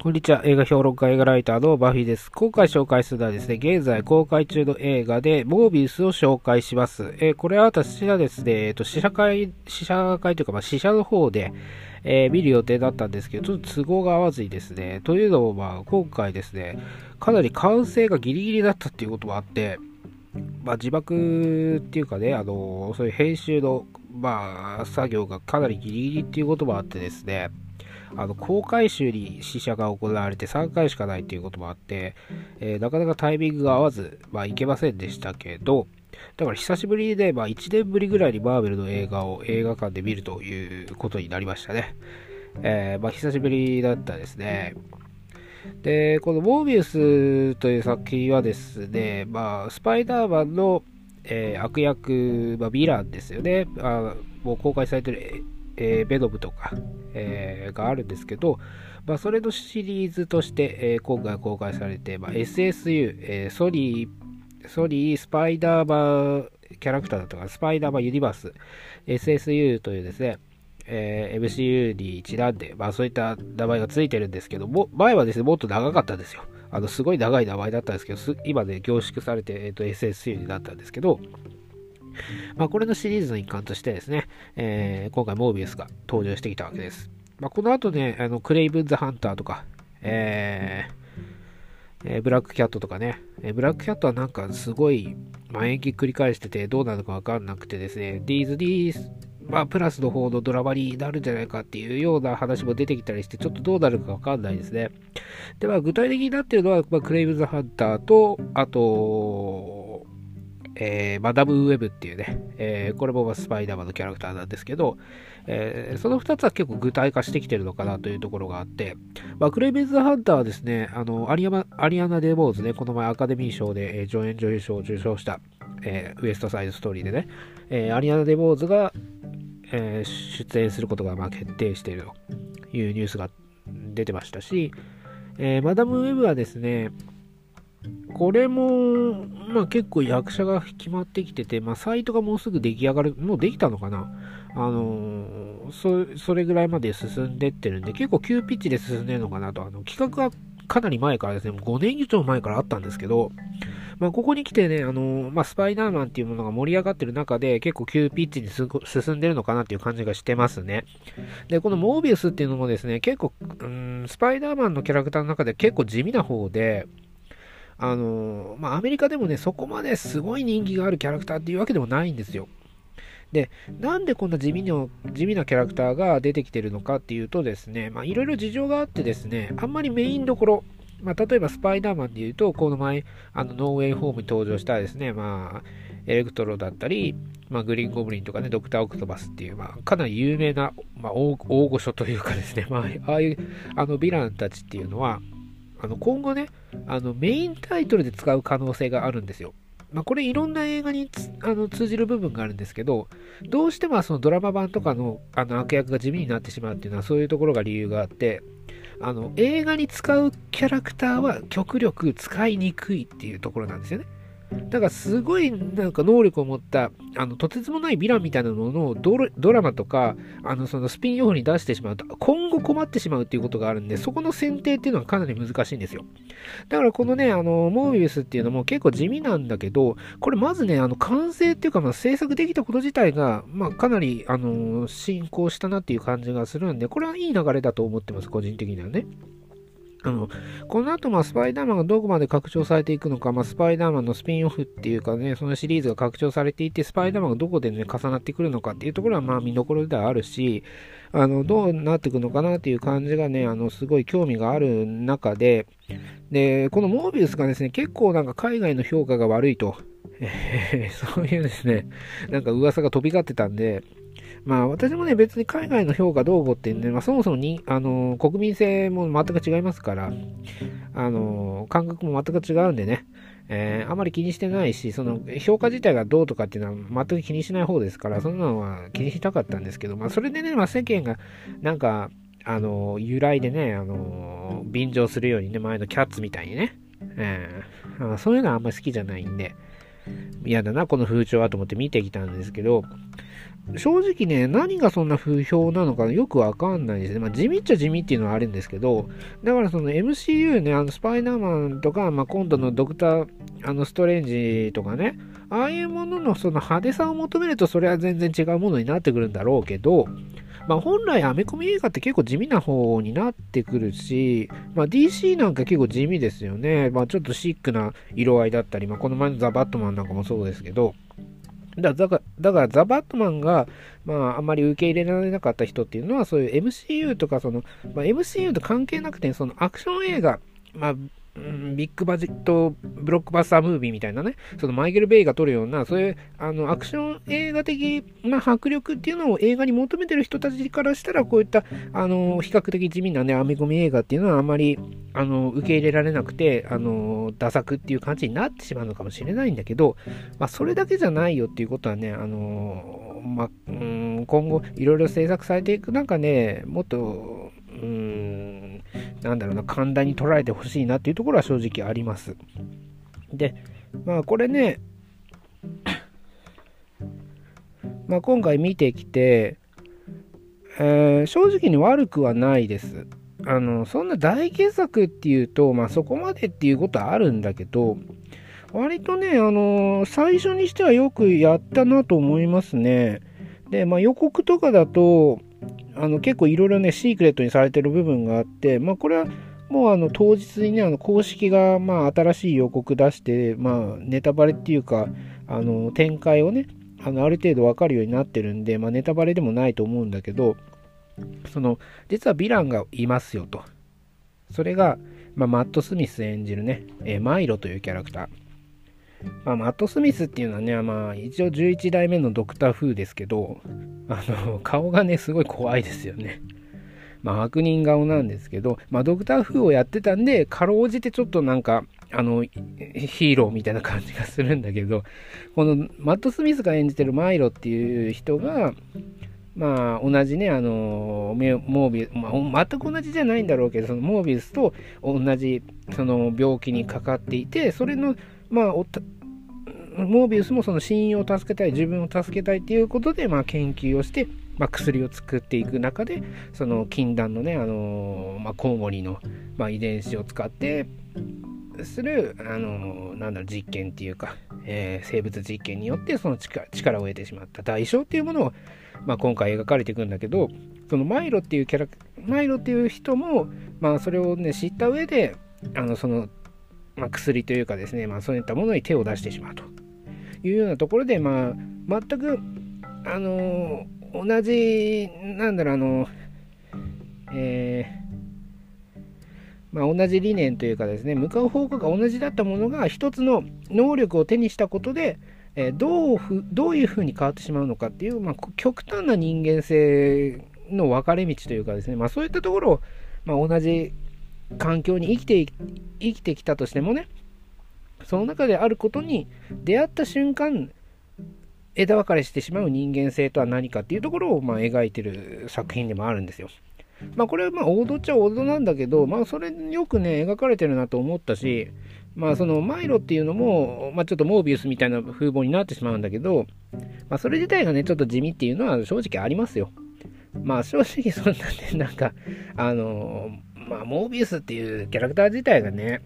こんにちは。映画評論家、映画ライターのバフィーです。今回紹介するのはですね、現在公開中の映画で、モービウスを紹介します。えー、これは私はですね、えっ、と、試写会、試写会というか、まあ、試写の方で、えー、見る予定だったんですけど、ちょっと都合が合わずにですね、というのも、まあ、今回ですね、かなり完成がギリギリだったっていうこともあって、まあ、字幕っていうかね、あのそういう編集の、まあ、作業がかなりギリギリっていうこともあってですね、あの公開週に試写が行われて3回しかないということもあって、えー、なかなかタイミングが合わず、まあ、いけませんでしたけど、だから久しぶりで、まあ、1年ぶりぐらいにマーベルの映画を映画館で見るということになりましたね。えー、まあ、久しぶりだったですね。で、このモービウスという作品はですね、まあ、スパイダーマンの、えー、悪役、まあ、ヴィランですよね。あもう公開されてるえー、ベノムとか、えー、があるんですけど、まあ、それのシリーズとして、えー、今回公開されて、まあ、SSU、えー、ソニー、ソニースパイダーマンキャラクターだとか、スパイダーマンユニバース、SSU というですね、えー、MCU にちなんで、まあそういった名前がついてるんですけども、前はですね、もっと長かったんですよ。あの、すごい長い名前だったんですけど、今ね、凝縮されて、えっ、ー、と、SSU になったんですけど、まあ、これのシリーズの一環としてですね、えー、今回モービウスが登場してきたわけです。まあ、この後ね、あのクレイブン・ザ・ハンターとか、えーえー、ブラックキャットとかね、え、ブラックキャットはなんかすごい、まあ、延期繰り返しててどうなるかわかんなくてですね、ディーズニーズ、まあ、プラスの方のドラマになるんじゃないかっていうような話も出てきたりして、ちょっとどうなるかわかんないですね。で、まあ、具体的になってるのは、まあ、クレイブ・ザ・ハンターと、あと、えー、マダム・ウェブっていうね、えー、これもスパイダーマンのキャラクターなんですけど、えー、その2つは結構具体化してきてるのかなというところがあって、まあ、クレイベンズ・ハンターはですね、あのアリアアリアナ・デ・ボーズね、この前アカデミー賞で、えー、助演女優賞を受賞した、えー、ウエストサイドストーリーでね、えー、アリアナ・デ・ボーズが、えー、出演することがまあ決定しているというニュースが出てましたし、えー、マダム・ウェブはですね、これも、まあ結構役者が決まってきてて、まあサイトがもうすぐ出来上がる、もうできたのかなあのー、そ、れぐらいまで進んでってるんで、結構急ピッチで進んでるのかなと、あの、企画はかなり前からですね、5年以上前からあったんですけど、まあ、ここに来てね、あのー、まあ、スパイダーマンっていうものが盛り上がってる中で、結構急ピッチに進んでるのかなっていう感じがしてますね。で、このモービウスっていうのもですね、結構、うん、スパイダーマンのキャラクターの中で結構地味な方で、あのまあ、アメリカでもね、そこまですごい人気があるキャラクターっていうわけでもないんですよ。で、なんでこんな地味の地味なキャラクターが出てきてるのかっていうとですね、まあ、いろいろ事情があってですね、あんまりメインどころ、まあ、例えばスパイダーマンで言うと、この前、あの、ノーウェイホームに登場したですね、まあ、エレクトロだったり、まあ、グリーンゴブリンとかね、ドクター・オクトバスっていう、まあ、かなり有名な、まあ、大御所というかですね、まあ、ああいう、あの、ヴィランたちっていうのは、あの今後ね、あのメインタイトルで使う可能性があるんですよ。まあ、これいろんな映画にあの通じる部分があるんですけど、どうしてもそのドラマ版とかのあの悪役が地味になってしまうっていうのはそういうところが理由があって、あの映画に使うキャラクターは極力使いにくいっていうところなんですよね。だからすごいなんか能力を持ったあのとてつもないヴィランみたいなものをドラマとかあのそのスピンオフに出してしまうと今後困ってしまうっていうことがあるんでそこの選定っていうのはかなり難しいんですよ。だからこのねあのモービウスっていうのも結構地味なんだけどこれまずねあの完成っていうかまあ制作できたこと自体がまあかなりあの進行したなっていう感じがするんでこれはいい流れだと思ってます個人的にはね。あのこの後、まあ、スパイダーマンがどこまで拡張されていくのか、まあ、スパイダーマンのスピンオフっていうかね、そのシリーズが拡張されていて、スパイダーマンがどこでね、重なってくるのかっていうところは、まあ、見どころではあるし、あの、どうなっていくのかなっていう感じがね、あの、すごい興味がある中で、で、このモービウスがですね、結構なんか海外の評価が悪いと、えー、そういうですね、なんか噂が飛び交ってたんで、まあ私もね、別に海外の評価どうこうってね、まあそもそもに、あの、国民性も全く違いますから、あの、感覚も全く違うんでね、えー、あまり気にしてないし、その評価自体がどうとかっていうのは全く気にしない方ですから、そんなのは気にしたかったんですけど、まあそれでね、まあ世間がなんか、あの、由来でね、あの、便乗するようにね、前のキャッツみたいにね、えー、そういうのはあんまり好きじゃないんで、嫌だな、この風潮はと思って見てきたんですけど、正直ね、何がそんな不評なのかよくわかんないですね。まあ、地味っちゃ地味っていうのはあるんですけど、だからその MCU ね、あのスパイダーマンとか、まあ、今度のドクター、あのストレンジとかね、ああいうもののその派手さを求めるとそれは全然違うものになってくるんだろうけど、まあ、本来アメコミ映画って結構地味な方になってくるし、まあ、DC なんか結構地味ですよね。まあ、ちょっとシックな色合いだったり、まあ、この前のザ・バットマンなんかもそうですけど、だからだからザ・バットマンが、まあ、あまり受け入れられなかった人っていうのは、そういう MCU とか、その、まあ、MCU と関係なくて、そのアクション映画、まあ、うんビッグバジットブロックバスタームービーみたいなね、そのマイケル・ベイが撮るような、そういうあのアクション映画的な迫力っていうのを映画に求めてる人たちからしたら、こういったあの比較的地味なね、アメコミ映画っていうのはあまりあの受け入れられなくて、あのダ作っていう感じになってしまうのかもしれないんだけど、まあ、それだけじゃないよっていうことはね、あのまあ、うん今後いろいろ制作されていく中で、もっと、なんだろうな、簡単に捉えてほしいなっていうところは正直あります。で、まあこれね、まあ今回見てきて、えー、正直に悪くはないです。あの、そんな大傑作っていうと、まあそこまでっていうことはあるんだけど、割とね、あのー、最初にしてはよくやったなと思いますね。で、まあ予告とかだと、あの結構いろいろね、シークレットにされてる部分があって、まあこれはもうあの当日にね、あの公式がまあ新しい予告出して、まあネタバレっていうか、あの展開をね、あのある程度わかるようになってるんで、まあネタバレでもないと思うんだけど、その、実はヴィランがいますよと。それが、まあ、マット・スミス演じるね、えー、マイロというキャラクター。まあ、マット・スミスっていうのはね、まあ、一応11代目のドクター・フーですけど、あの、顔がね、すごい怖いですよね。まあ、悪人顔なんですけど、まあ、ドクター・フーをやってたんで、かろうじてちょっとなんか、あの、ヒーローみたいな感じがするんだけど、このマット・スミスが演じてるマイロっていう人が、まあ、同じね、あの、モービス、まあ、全く同じじゃないんだろうけど、そのモービスと同じ、その病気にかかっていて、それの、まあ、モービウスもその親友を助けたい、自分を助けたいっていうことで、まあ、研究をして、まあ、薬を作っていく中で、その禁断のね、あのまあ、コウモリの、まあ、遺伝子を使って、する、あのなんだろう、実験っていうか、えー、生物実験によってその力力を得てしまった。代償っていうものを、まあ、今回描かれていくんだけど、そのマイロっていうキャラ、マイロっていう人も、まあ、それをね、知った上で、あの、そのまあ、薬というかですね、まあ、そういったものに手を出してしまうと。いうようなところで、まあ、全く、あのー、同じ、なんだろう、あの、え、まあ、同じ理念というかですね、向かう方向が同じだったものが、一つの能力を手にしたことで、え、どうどういうふうに変わってしまうのかっていう、まあ、極端な人間性の分かれ道というかですね、まあ、そういったところを、まあ、同じ環境に生きて生きてきたとしてもねその中であることに出会った瞬間枝分かれしてしまう人間性とは何かっていうところをま描いてる作品でもあるんですよ。まあこれはまあ王道っちゃ王道なんだけど、まあそれよくね描かれてるなと思ったし、まあそのマイロっていうのも、まあちょっとモービウスみたいな風貌になってしまうんだけど、まあそれ自体がねちょっと地味っていうのは正直ありますよ。まあ正直そんなね、なんか、あのまあ、モービウスっていうキャラクター自体がね、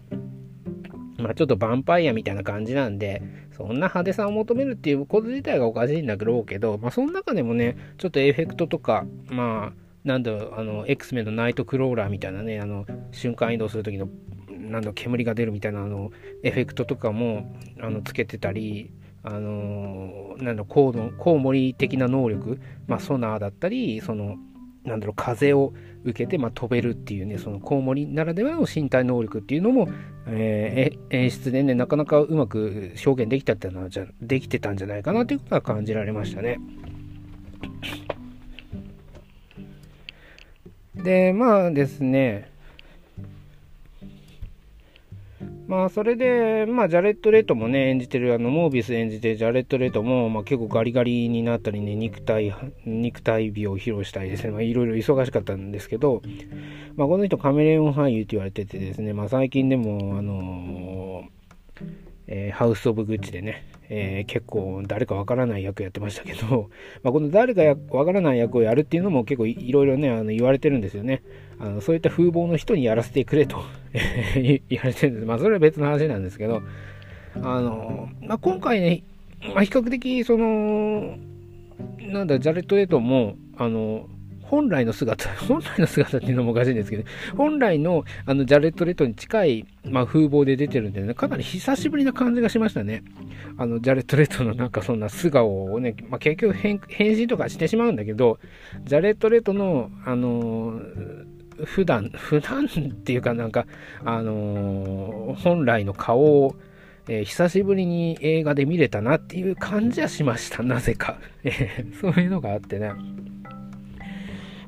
まあ、ちょっとヴァンパイアみたいな感じなんで、そんな派手さを求めるっていうこと自体がおかしいんだけど、まあ、その中でもね、ちょっとエフェクトとか、まあ、なんだろう、あの、X メンのナイトクローラーみたいなね、あの、瞬間移動するときの、なんだろ、煙が出るみたいな、あの、エフェクトとかも、あの、つけてたり、あのなんだろう、コウモリ的な能力、まあ、ソナーだったり、その、なんだろう、風を受けて、まあ、飛べるっていうね、そのコウモリならではの身体能力っていうのも、えー、演出でね、なかなかうまく表現できたってのはじゃ、できてたんじゃないかなということは感じられましたね。で、まあですね、まあ、それで、まあ、ジャレット・レトもね、演じてる、あの、モービス演じてジャレット・レトも、まあ、結構ガリガリになったりね、肉体、肉体美を披露したりですね、まあ、いろいろ忙しかったんですけど、まあ、この人カメレオン俳優って言われててですね、まあ、最近でも、あのー、えー、ハウス・オブ・グッチでね、えー、結構誰かわからない役やってましたけど、まあ、この誰かわからない役をやるっていうのも結構いろいろね、あの言われてるんですよね。あのそういった風貌の人にやらせてくれと 言われてるんです。まあそれは別の話なんですけど、あの、まあ、今回ね、まあ、比較的その、なんだ、ジャレット・エトも、あの、本来の姿、本来の姿っていうのもおかしいんですけど、本来のあのジャレット・レッドに近い、まあ、風貌で出てるんでね、かなり久しぶりな感じがしましたね。あの、ジャレット・レッドのなんかそんな素顔をね、まあ、結局変身とかしてしまうんだけど、ジャレット・レッドの、あのー、普段、普段っていうかなんか、あのー、本来の顔を、えー、久しぶりに映画で見れたなっていう感じはしました、なぜか。そういうのがあってね。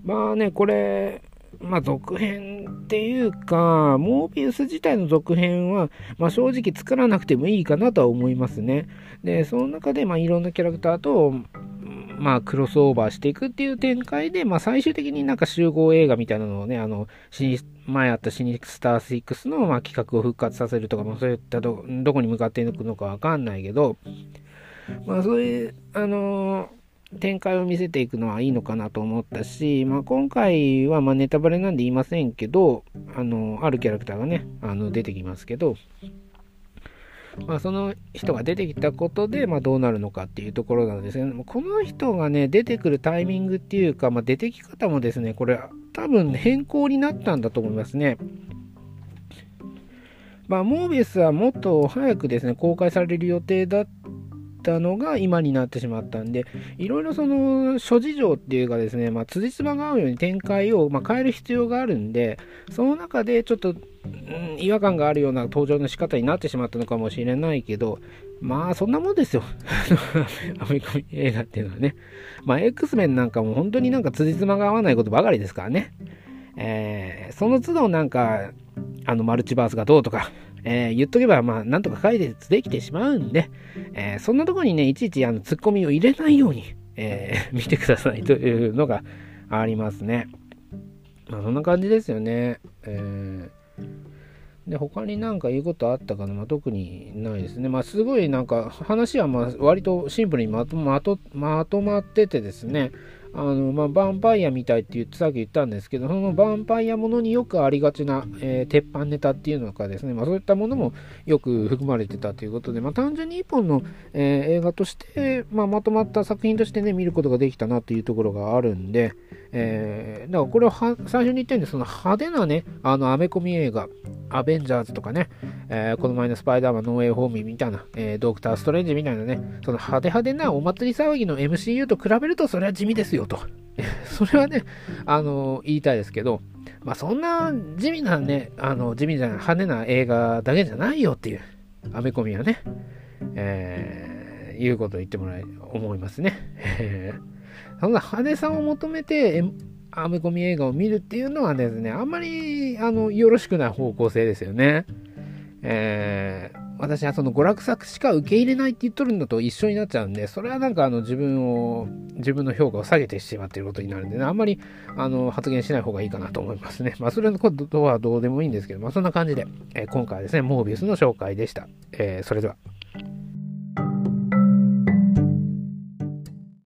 まあね、これ、まあ続編っていうか、モービウス自体の続編は、まあ正直作らなくてもいいかなとは思いますね。で、その中で、まあいろんなキャラクターと、まあクロスオーバーしていくっていう展開で、まあ最終的になんか集合映画みたいなのをね、あの、前あったシニスター6の、まあ、企画を復活させるとか、まあそういったど、どこに向かっていくのかわかんないけど、まあそういう、あのー展開を見せていくのはいいのかなと思ったし、まあ、今回はまネタバレなんで言いませんけど、あの、あるキャラクターがね、あの出てきますけど、まあ、その人が出てきたことで、ま、どうなるのかっていうところなんですね。この人がね、出てくるタイミングっていうか、まあ、出てき方もですね、これ多分変更になったんだと思いますね。まあ、モービスはもっと早くですね、公開される予定だったのが今になってしまったんで、いろいろその諸事情っていうかですね、まあ、辻褄が合うように展開を、ま変える必要があるんで、その中でちょっと、うん、違和感があるような登場の仕方になってしまったのかもしれないけど、まあそんなもんですよ。アメコミ映画っていうのはね。まあ X メンなんかも本当になんか辻褄が合わないことばかりですからね。えー、その都度なんか、あのマルチバースがどうとか、えー、言っとけば、まあ、なんとか解決できてしまうんで、えー、そんなとこにね、いちいちあのツッコミを入れないように、えー、見てくださいというのがありますね。まあ、そんな感じですよね。えー、で、他になんか言うことあったかな、まあ、特にないですね。まあ、すごいなんか話はまあ割とシンプルにまとまとまとまっててですね、あの、まあ、ヴァンパイアみたいって言ってさっき言ったんですけど、そのヴァンパイアものによくありがちな、えー、鉄板ネタっていうのかですね、まあ、そういったものもよく含まれてたということで、まあ、単純に一本の、えー、映画として、まあ、まとまった作品としてね、見ることができたなというところがあるんで、えー、だからこれを最初に言ったように、その派手なね、あの、アメコミ映画、アベンジャーズとかね、えー、この前のスパイダーマンノーウェイホーミーみたいな、えー、ドクター・ストレンジみたいなね、その派手派手なお祭り騒ぎの MCU と比べるとそれは地味ですよと。それはね、あの、言いたいですけど、まあそんな地味なね、あの、地味じゃない、派手な映画だけじゃないよっていう、アメコミはね、えー、いうことを言ってもらい、思いますね。そんな派手さを求めて、アメコミ映画を見るっていうのはですね、あんまり、あの、よろしくない方向性ですよね。えー、私はその娯楽作しか受け入れないって言っとるのと一緒になっちゃうんで、それはなんかあの自分を、自分の評価を下げてしまっていることになるんでね、あんまりあの発言しない方がいいかなと思いますね。まあそれのことはどうでもいいんですけど、まあそんな感じで、えー、今回はですね、モービウスの紹介でした。えー、それでは。